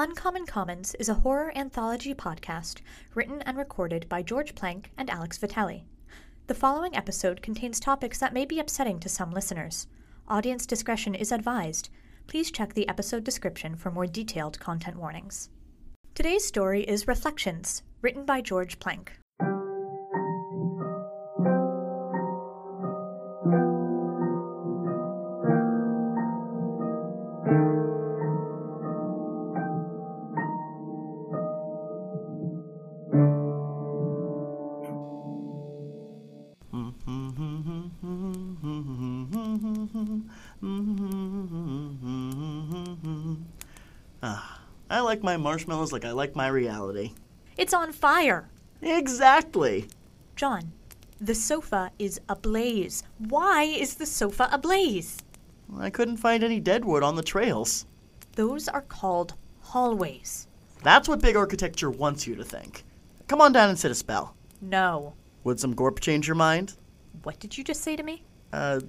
Uncommon Commons is a horror anthology podcast written and recorded by George Plank and Alex Vitale. The following episode contains topics that may be upsetting to some listeners. Audience discretion is advised. Please check the episode description for more detailed content warnings. Today's story is Reflections, written by George Plank. Ah, I like my marshmallows like I like my reality. It's on fire! Exactly. John, the sofa is ablaze. Why is the sofa ablaze? I couldn't find any deadwood on the trails. Those are called hallways. That's what big architecture wants you to think. Come on down and sit a spell. No. Would some gorp change your mind? What did you just say to me? Uh,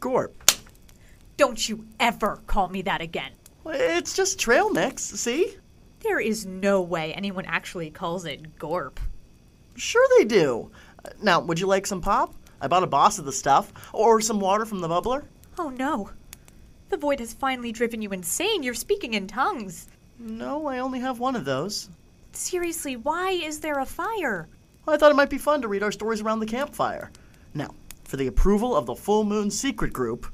gorp. Don't you ever call me that again. It's just trail mix, see? There is no way anyone actually calls it gorp. Sure they do. Now, would you like some pop? I bought a boss of the stuff. Or some water from the bubbler? Oh no. The void has finally driven you insane. You're speaking in tongues. No, I only have one of those. Seriously, why is there a fire? I thought it might be fun to read our stories around the campfire. Now, for the approval of the Full Moon Secret Group,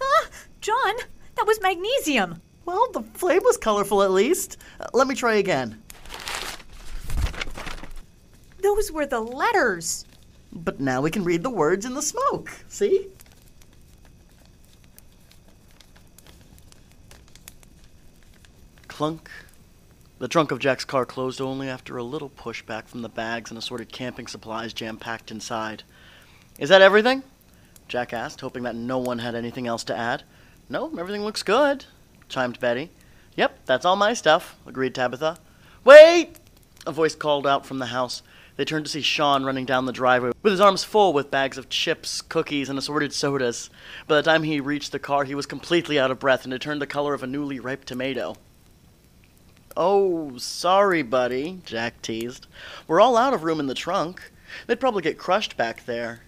Ah! John, that was magnesium. well, the flame was colorful at least. Uh, let me try again. Those were the letters. But now we can read the words in the smoke. See? Clunk. The trunk of Jack's car closed only after a little pushback from the bags and assorted camping supplies jam packed inside. Is that everything? Jack asked, hoping that no one had anything else to add. No, everything looks good, chimed Betty. Yep, that's all my stuff, agreed Tabitha. Wait! A voice called out from the house. They turned to see Sean running down the driveway with his arms full with bags of chips, cookies, and assorted sodas. By the time he reached the car, he was completely out of breath and had turned the color of a newly ripe tomato. Oh, sorry, buddy, Jack teased. We're all out of room in the trunk. They'd probably get crushed back there.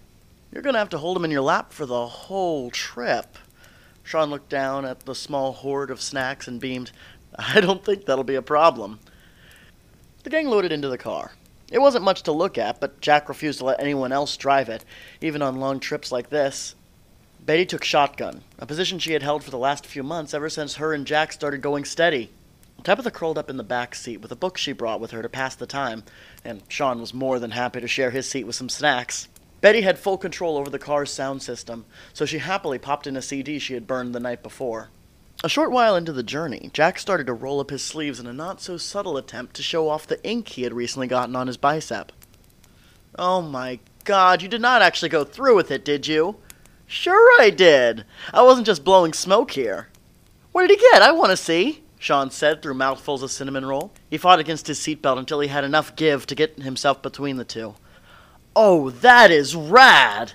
You're going to have to hold them in your lap for the whole trip. Sean looked down at the small hoard of snacks and beamed, I don't think that'll be a problem. The gang loaded into the car. It wasn't much to look at, but Jack refused to let anyone else drive it, even on long trips like this. Betty took shotgun, a position she had held for the last few months ever since her and Jack started going steady. Tabitha curled up in the back seat with a book she brought with her to pass the time, and Sean was more than happy to share his seat with some snacks. Betty had full control over the car's sound system, so she happily popped in a CD she had burned the night before. A short while into the journey, Jack started to roll up his sleeves in a not so subtle attempt to show off the ink he had recently gotten on his bicep. Oh my god, you did not actually go through with it, did you? Sure I did. I wasn't just blowing smoke here. What did he get? I want to see, Sean said through mouthfuls of cinnamon roll. He fought against his seatbelt until he had enough give to get himself between the two. Oh, that is rad!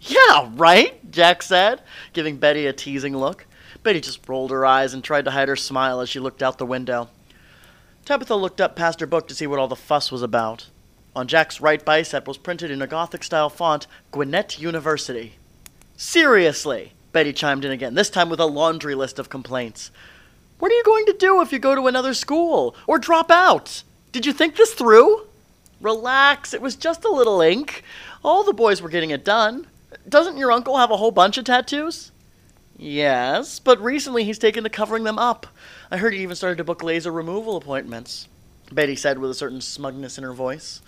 Yeah, right? Jack said, giving Betty a teasing look. Betty just rolled her eyes and tried to hide her smile as she looked out the window. Tabitha looked up past her book to see what all the fuss was about. On Jack's right bicep was printed in a Gothic style font, Gwinnett University. Seriously, Betty chimed in again, this time with a laundry list of complaints. What are you going to do if you go to another school? Or drop out? Did you think this through? Relax, it was just a little ink. All the boys were getting it done. Doesn't your uncle have a whole bunch of tattoos? Yes, but recently he's taken to covering them up. I heard he even started to book laser removal appointments, Betty said with a certain smugness in her voice.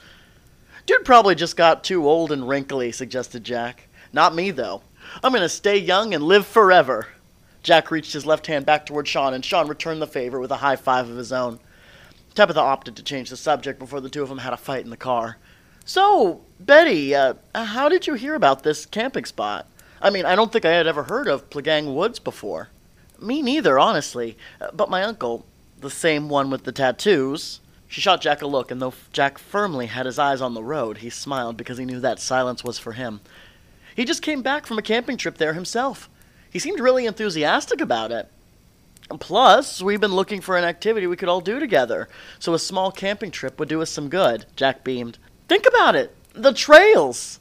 Dude probably just got too old and wrinkly, suggested Jack. Not me, though. I'm gonna stay young and live forever. Jack reached his left hand back toward Sean, and Sean returned the favor with a high five of his own. Tabitha opted to change the subject before the two of them had a fight in the car. So, Betty, uh, how did you hear about this camping spot? I mean, I don't think I had ever heard of Plegang Woods before. Me neither, honestly. Uh, But my uncle, the same one with the tattoos. She shot Jack a look, and though Jack firmly had his eyes on the road, he smiled because he knew that silence was for him. He just came back from a camping trip there himself. He seemed really enthusiastic about it. Plus, we've been looking for an activity we could all do together, so a small camping trip would do us some good, Jack beamed. Think about it! The trails!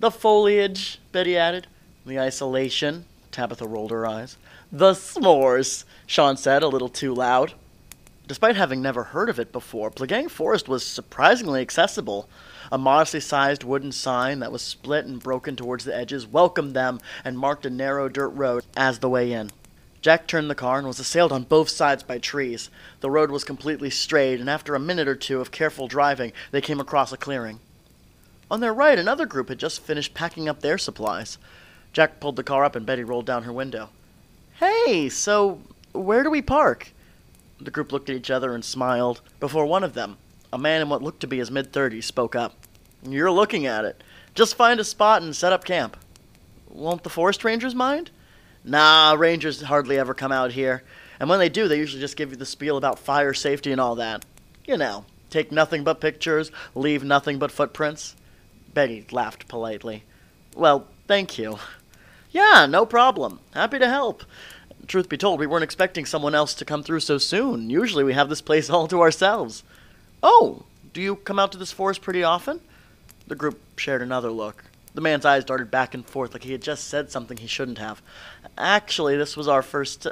The foliage, Betty added. The isolation, Tabitha rolled her eyes. The s'mores, Sean said, a little too loud. Despite having never heard of it before, Plegang Forest was surprisingly accessible. A modestly sized wooden sign that was split and broken towards the edges welcomed them and marked a narrow dirt road as the way in. Jack turned the car and was assailed on both sides by trees. The road was completely straight, and after a minute or two of careful driving, they came across a clearing. On their right, another group had just finished packing up their supplies. Jack pulled the car up and Betty rolled down her window. Hey, so where do we park? The group looked at each other and smiled before one of them, a man in what looked to be his mid 30s, spoke up. You're looking at it. Just find a spot and set up camp. Won't the forest rangers mind? Nah, rangers hardly ever come out here. And when they do, they usually just give you the spiel about fire safety and all that. You know, take nothing but pictures, leave nothing but footprints. Betty laughed politely. Well, thank you. Yeah, no problem. Happy to help. Truth be told, we weren't expecting someone else to come through so soon. Usually we have this place all to ourselves. Oh, do you come out to this forest pretty often? The group shared another look. The man's eyes darted back and forth like he had just said something he shouldn't have. Actually, this was our first.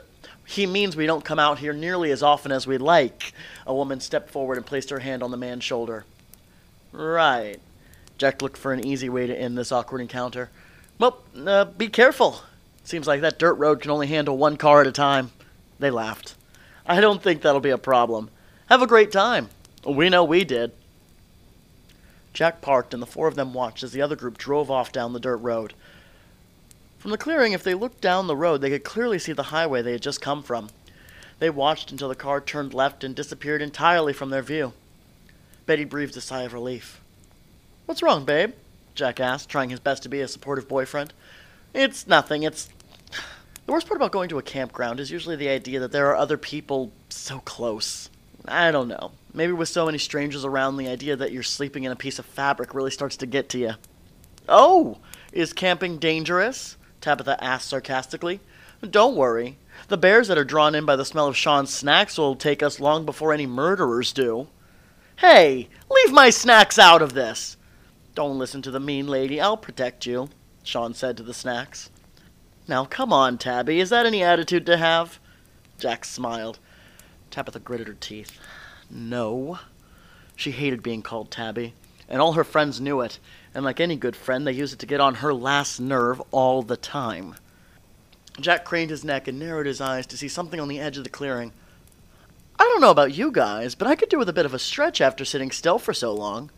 He means we don't come out here nearly as often as we'd like. A woman stepped forward and placed her hand on the man's shoulder. Right. Jack looked for an easy way to end this awkward encounter. Well, uh, be careful. Seems like that dirt road can only handle one car at a time. They laughed. I don't think that'll be a problem. Have a great time. We know we did. Jack parked, and the four of them watched as the other group drove off down the dirt road. From the clearing, if they looked down the road, they could clearly see the highway they had just come from. They watched until the car turned left and disappeared entirely from their view. Betty breathed a sigh of relief. What's wrong, babe? Jack asked, trying his best to be a supportive boyfriend. It's nothing. It's. The worst part about going to a campground is usually the idea that there are other people so close. I don't know. Maybe with so many strangers around, the idea that you're sleeping in a piece of fabric really starts to get to you. Oh, is camping dangerous? Tabitha asked sarcastically. Don't worry. The bears that are drawn in by the smell of Sean's snacks will take us long before any murderers do. Hey, leave my snacks out of this! Don't listen to the mean lady. I'll protect you, Sean said to the snacks. Now, come on, Tabby. Is that any attitude to have? Jack smiled. Tabitha gritted her teeth. No. She hated being called Tabby, and all her friends knew it, and like any good friend, they used it to get on her last nerve all the time. Jack craned his neck and narrowed his eyes to see something on the edge of the clearing. I don't know about you guys, but I could do with a bit of a stretch after sitting still for so long.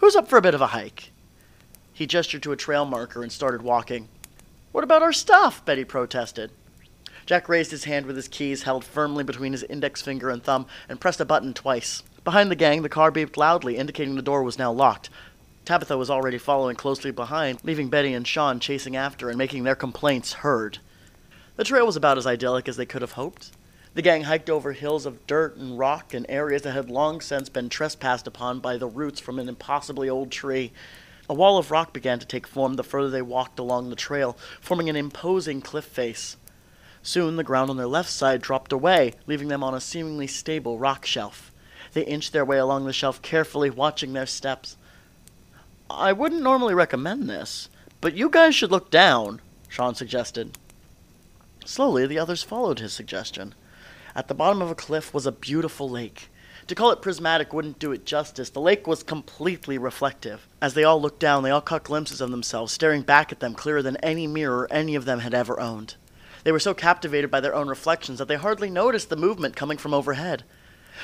Who's up for a bit of a hike? He gestured to a trail marker and started walking. What about our stuff? Betty protested. Jack raised his hand with his keys held firmly between his index finger and thumb and pressed a button twice. Behind the gang, the car beeped loudly, indicating the door was now locked. Tabitha was already following closely behind, leaving Betty and Sean chasing after and making their complaints heard. The trail was about as idyllic as they could have hoped. The gang hiked over hills of dirt and rock and areas that had long since been trespassed upon by the roots from an impossibly old tree. A wall of rock began to take form the further they walked along the trail, forming an imposing cliff face. Soon the ground on their left side dropped away, leaving them on a seemingly stable rock shelf. They inched their way along the shelf carefully, watching their steps. I wouldn't normally recommend this, but you guys should look down, Sean suggested. Slowly, the others followed his suggestion. At the bottom of a cliff was a beautiful lake. To call it prismatic wouldn't do it justice. The lake was completely reflective. As they all looked down, they all caught glimpses of themselves, staring back at them clearer than any mirror any of them had ever owned. They were so captivated by their own reflections that they hardly noticed the movement coming from overhead.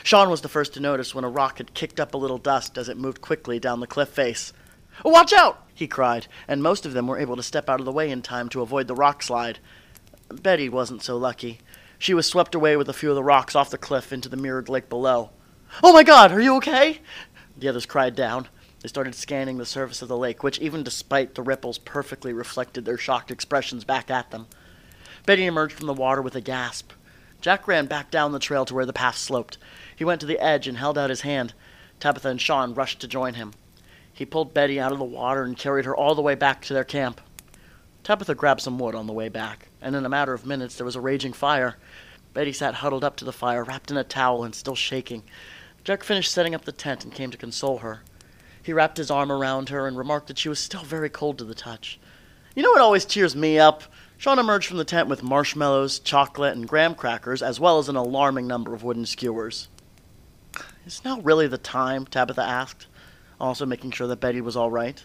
Sean was the first to notice when a rock had kicked up a little dust as it moved quickly down the cliff face. Watch out! he cried, and most of them were able to step out of the way in time to avoid the rock slide. Betty wasn't so lucky. She was swept away with a few of the rocks off the cliff into the mirrored lake below. Oh my god, are you okay? The others cried down. They started scanning the surface of the lake, which, even despite the ripples, perfectly reflected their shocked expressions back at them. Betty emerged from the water with a gasp. Jack ran back down the trail to where the path sloped. He went to the edge and held out his hand. Tabitha and Sean rushed to join him. He pulled Betty out of the water and carried her all the way back to their camp. Tabitha grabbed some wood on the way back, and in a matter of minutes there was a raging fire. Betty sat huddled up to the fire, wrapped in a towel and still shaking. Jack finished setting up the tent and came to console her. He wrapped his arm around her and remarked that she was still very cold to the touch. You know what always cheers me up? Sean emerged from the tent with marshmallows, chocolate, and graham crackers, as well as an alarming number of wooden skewers. Is now really the time? Tabitha asked, also making sure that Betty was all right.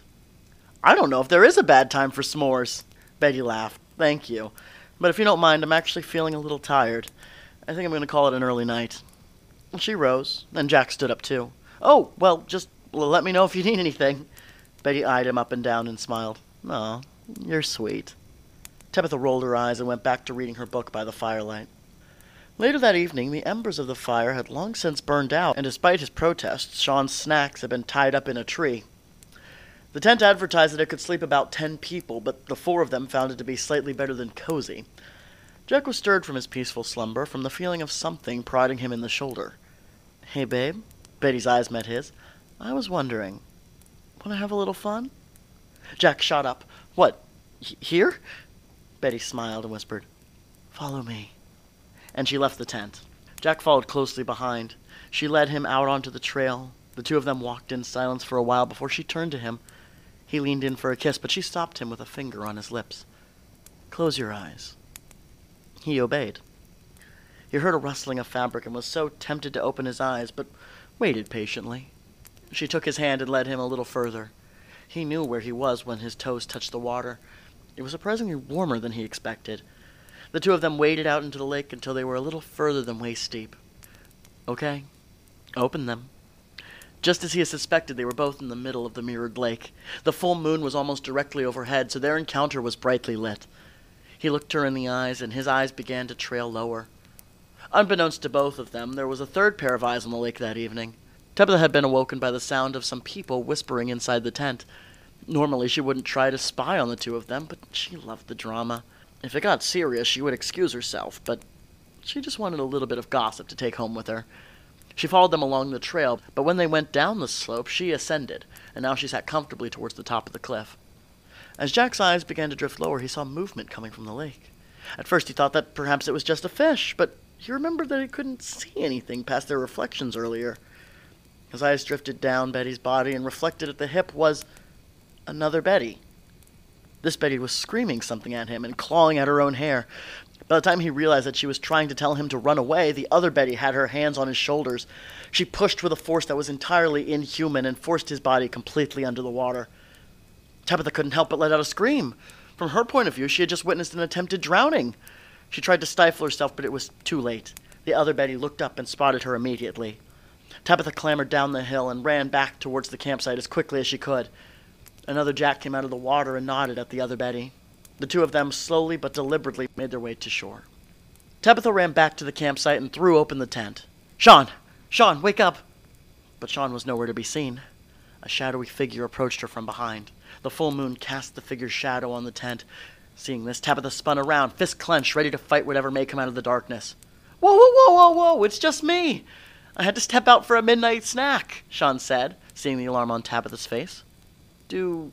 I don't know if there is a bad time for s'mores. Betty laughed. Thank you. But if you don't mind, I'm actually feeling a little tired. I think I'm going to call it an early night. She rose, and Jack stood up too. Oh, well, just let me know if you need anything. Betty eyed him up and down and smiled. Aw, you're sweet. Tabitha rolled her eyes and went back to reading her book by the firelight. Later that evening, the embers of the fire had long since burned out, and despite his protests, Sean's snacks had been tied up in a tree. The tent advertised that it could sleep about ten people, but the four of them found it to be slightly better than cozy. Jack was stirred from his peaceful slumber from the feeling of something prodding him in the shoulder. Hey, babe. Betty's eyes met his. I was wondering. Want to have a little fun? Jack shot up. What? H- here? Betty smiled and whispered, Follow me. And she left the tent. Jack followed closely behind. She led him out onto the trail. The two of them walked in silence for a while before she turned to him. He leaned in for a kiss, but she stopped him with a finger on his lips. Close your eyes. He obeyed. He heard a rustling of fabric and was so tempted to open his eyes, but waited patiently. She took his hand and led him a little further. He knew where he was when his toes touched the water. It was surprisingly warmer than he expected. The two of them waded out into the lake until they were a little further than waist deep. Okay, open them. Just as he had suspected, they were both in the middle of the mirrored lake. The full moon was almost directly overhead, so their encounter was brightly lit. He looked her in the eyes, and his eyes began to trail lower. Unbeknownst to both of them, there was a third pair of eyes on the lake that evening. Tabitha had been awoken by the sound of some people whispering inside the tent. Normally, she wouldn't try to spy on the two of them, but she loved the drama. If it got serious, she would excuse herself, but she just wanted a little bit of gossip to take home with her. She followed them along the trail, but when they went down the slope, she ascended, and now she sat comfortably towards the top of the cliff. As Jack's eyes began to drift lower, he saw movement coming from the lake. At first, he thought that perhaps it was just a fish, but he remembered that he couldn't see anything past their reflections earlier. His eyes drifted down Betty's body, and reflected at the hip was another Betty. This Betty was screaming something at him and clawing at her own hair. By the time he realized that she was trying to tell him to run away, the other Betty had her hands on his shoulders. She pushed with a force that was entirely inhuman and forced his body completely under the water. Tabitha couldn't help but let out a scream. From her point of view, she had just witnessed an attempted drowning. She tried to stifle herself, but it was too late. The other Betty looked up and spotted her immediately. Tabitha clambered down the hill and ran back towards the campsite as quickly as she could. Another Jack came out of the water and nodded at the other Betty. The two of them slowly but deliberately made their way to shore. Tabitha ran back to the campsite and threw open the tent. Sean! Sean, wake up! But Sean was nowhere to be seen. A shadowy figure approached her from behind. The full moon cast the figure's shadow on the tent. Seeing this, Tabitha spun around, fist clenched, ready to fight whatever may come out of the darkness. Whoa, whoa, whoa, whoa, whoa, it's just me! I had to step out for a midnight snack, Sean said, seeing the alarm on Tabitha's face. Do.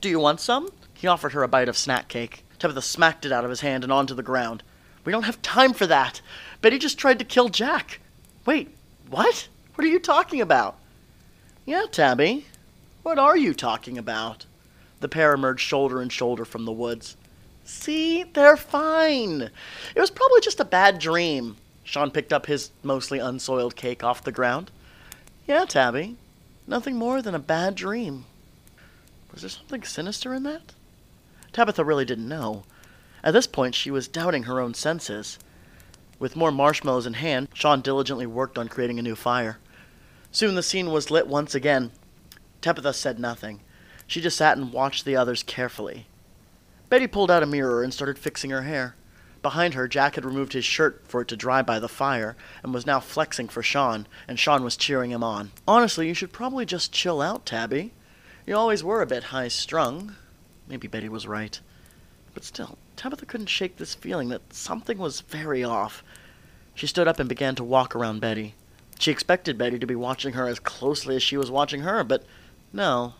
do you want some? He offered her a bite of snack cake. Tabitha smacked it out of his hand and onto the ground. We don't have time for that. Betty just tried to kill Jack. Wait, what? What are you talking about? Yeah, Tabby. What are you talking about? The pair emerged shoulder and shoulder from the woods. See, they're fine. It was probably just a bad dream. Sean picked up his mostly unsoiled cake off the ground. Yeah, Tabby. Nothing more than a bad dream. Was there something sinister in that? Tabitha really didn't know. At this point, she was doubting her own senses. With more marshmallows in hand, Sean diligently worked on creating a new fire. Soon the scene was lit once again. Tabitha said nothing. She just sat and watched the others carefully. Betty pulled out a mirror and started fixing her hair. Behind her, Jack had removed his shirt for it to dry by the fire and was now flexing for Sean, and Sean was cheering him on. Honestly, you should probably just chill out, Tabby. You always were a bit high strung. Maybe Betty was right. But still, Tabitha couldn't shake this feeling that something was very off. She stood up and began to walk around Betty. She expected Betty to be watching her as closely as she was watching her, but no.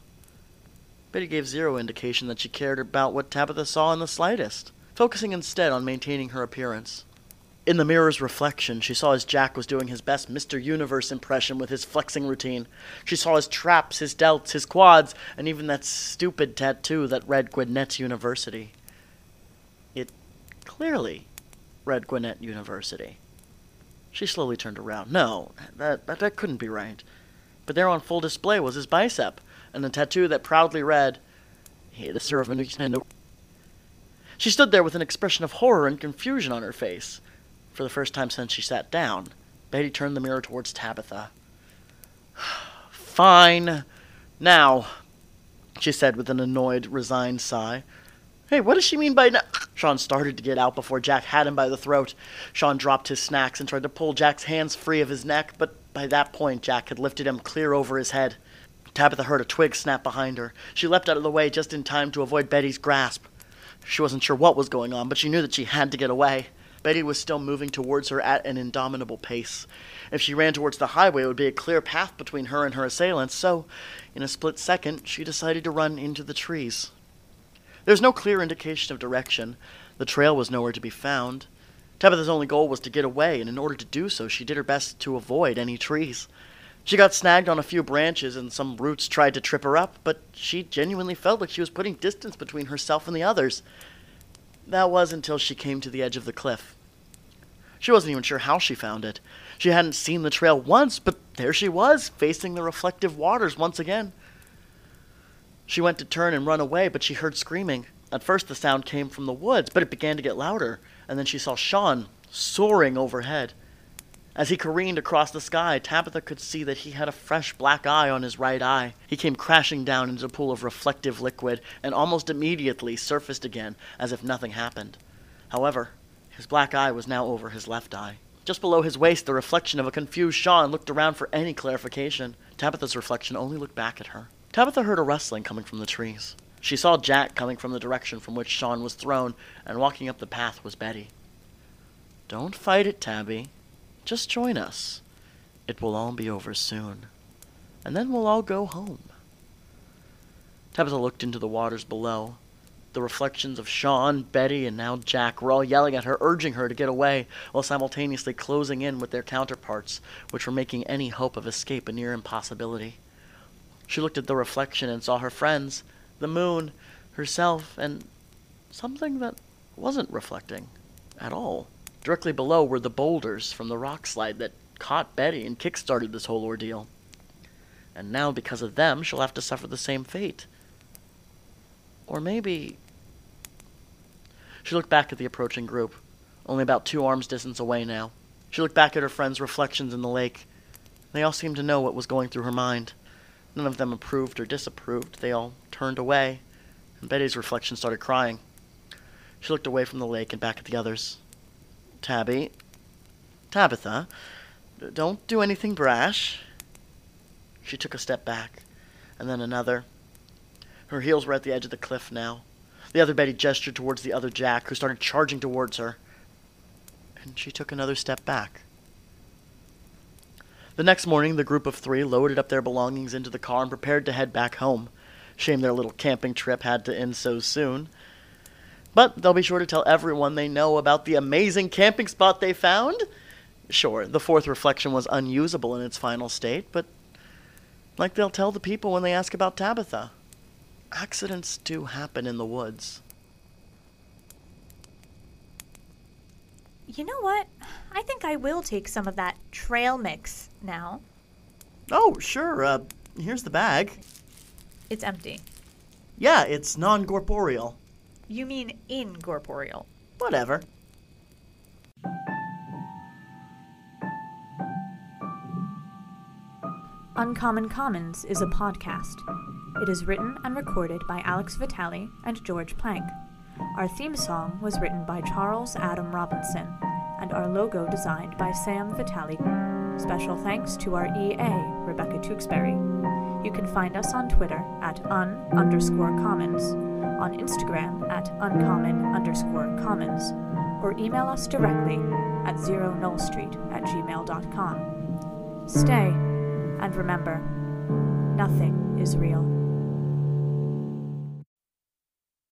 Betty gave zero indication that she cared about what Tabitha saw in the slightest, focusing instead on maintaining her appearance. In the mirror's reflection, she saw as Jack was doing his best Mr. Universe impression with his flexing routine. She saw his traps, his delts, his quads, and even that stupid tattoo that read Gwinnett University. It clearly read Gwinnett University. She slowly turned around. No, that, that, that couldn't be right. But there on full display was his bicep, and a tattoo that proudly read, He the servant Nintendo. She stood there with an expression of horror and confusion on her face. For the first time since she sat down, Betty turned the mirror towards Tabitha. Fine. Now, she said with an annoyed, resigned sigh. Hey, what does she mean by now? Sean started to get out before Jack had him by the throat. Sean dropped his snacks and tried to pull Jack's hands free of his neck, but by that point Jack had lifted him clear over his head. Tabitha heard a twig snap behind her. She leapt out of the way just in time to avoid Betty's grasp. She wasn't sure what was going on, but she knew that she had to get away. Betty was still moving towards her at an indomitable pace. If she ran towards the highway, it would be a clear path between her and her assailants, so, in a split second, she decided to run into the trees. There was no clear indication of direction. The trail was nowhere to be found. Tabitha's only goal was to get away, and in order to do so, she did her best to avoid any trees. She got snagged on a few branches, and some roots tried to trip her up, but she genuinely felt like she was putting distance between herself and the others. That was until she came to the edge of the cliff. She wasn't even sure how she found it. She hadn't seen the trail once, but there she was, facing the reflective waters once again. She went to turn and run away, but she heard screaming. At first, the sound came from the woods, but it began to get louder, and then she saw Sean soaring overhead. As he careened across the sky, Tabitha could see that he had a fresh black eye on his right eye. He came crashing down into a pool of reflective liquid and almost immediately surfaced again as if nothing happened. However, his black eye was now over his left eye. Just below his waist, the reflection of a confused Sean looked around for any clarification. Tabitha's reflection only looked back at her. Tabitha heard a rustling coming from the trees. She saw Jack coming from the direction from which Sean was thrown, and walking up the path was Betty. Don't fight it, Tabby, just join us. It will all be over soon. And then we'll all go home. Tabitha looked into the waters below. The reflections of Sean, Betty, and now Jack were all yelling at her, urging her to get away, while simultaneously closing in with their counterparts, which were making any hope of escape a near impossibility. She looked at the reflection and saw her friends, the moon, herself, and something that wasn't reflecting at all. Directly below were the boulders from the rock slide that caught Betty and kick-started this whole ordeal. And now, because of them, she'll have to suffer the same fate. Or maybe... She looked back at the approaching group, only about two arms' distance away now. She looked back at her friends' reflections in the lake. They all seemed to know what was going through her mind. None of them approved or disapproved. They all turned away, and Betty's reflection started crying. She looked away from the lake and back at the others. Tabby. Tabitha. Don't do anything brash. She took a step back, and then another. Her heels were at the edge of the cliff now. The other Betty gestured towards the other Jack, who started charging towards her. And she took another step back. The next morning, the group of three loaded up their belongings into the car and prepared to head back home. Shame their little camping trip had to end so soon. But they'll be sure to tell everyone they know about the amazing camping spot they found. Sure, the fourth reflection was unusable in its final state, but like they'll tell the people when they ask about Tabitha, accidents do happen in the woods. You know what? I think I will take some of that trail mix now. Oh, sure. Uh, here's the bag. It's empty. Yeah, it's non corporeal. You mean incorporeal. Whatever. Uncommon Commons is a podcast. It is written and recorded by Alex Vitale and George Plank. Our theme song was written by Charles Adam Robinson, and our logo designed by Sam Vitale. Special thanks to our EA, Rebecca Tewksbury. You can find us on Twitter at un underscore commons, on Instagram at uncommon underscore commons, or email us directly at zero street at gmail.com. Stay, and remember, nothing is real.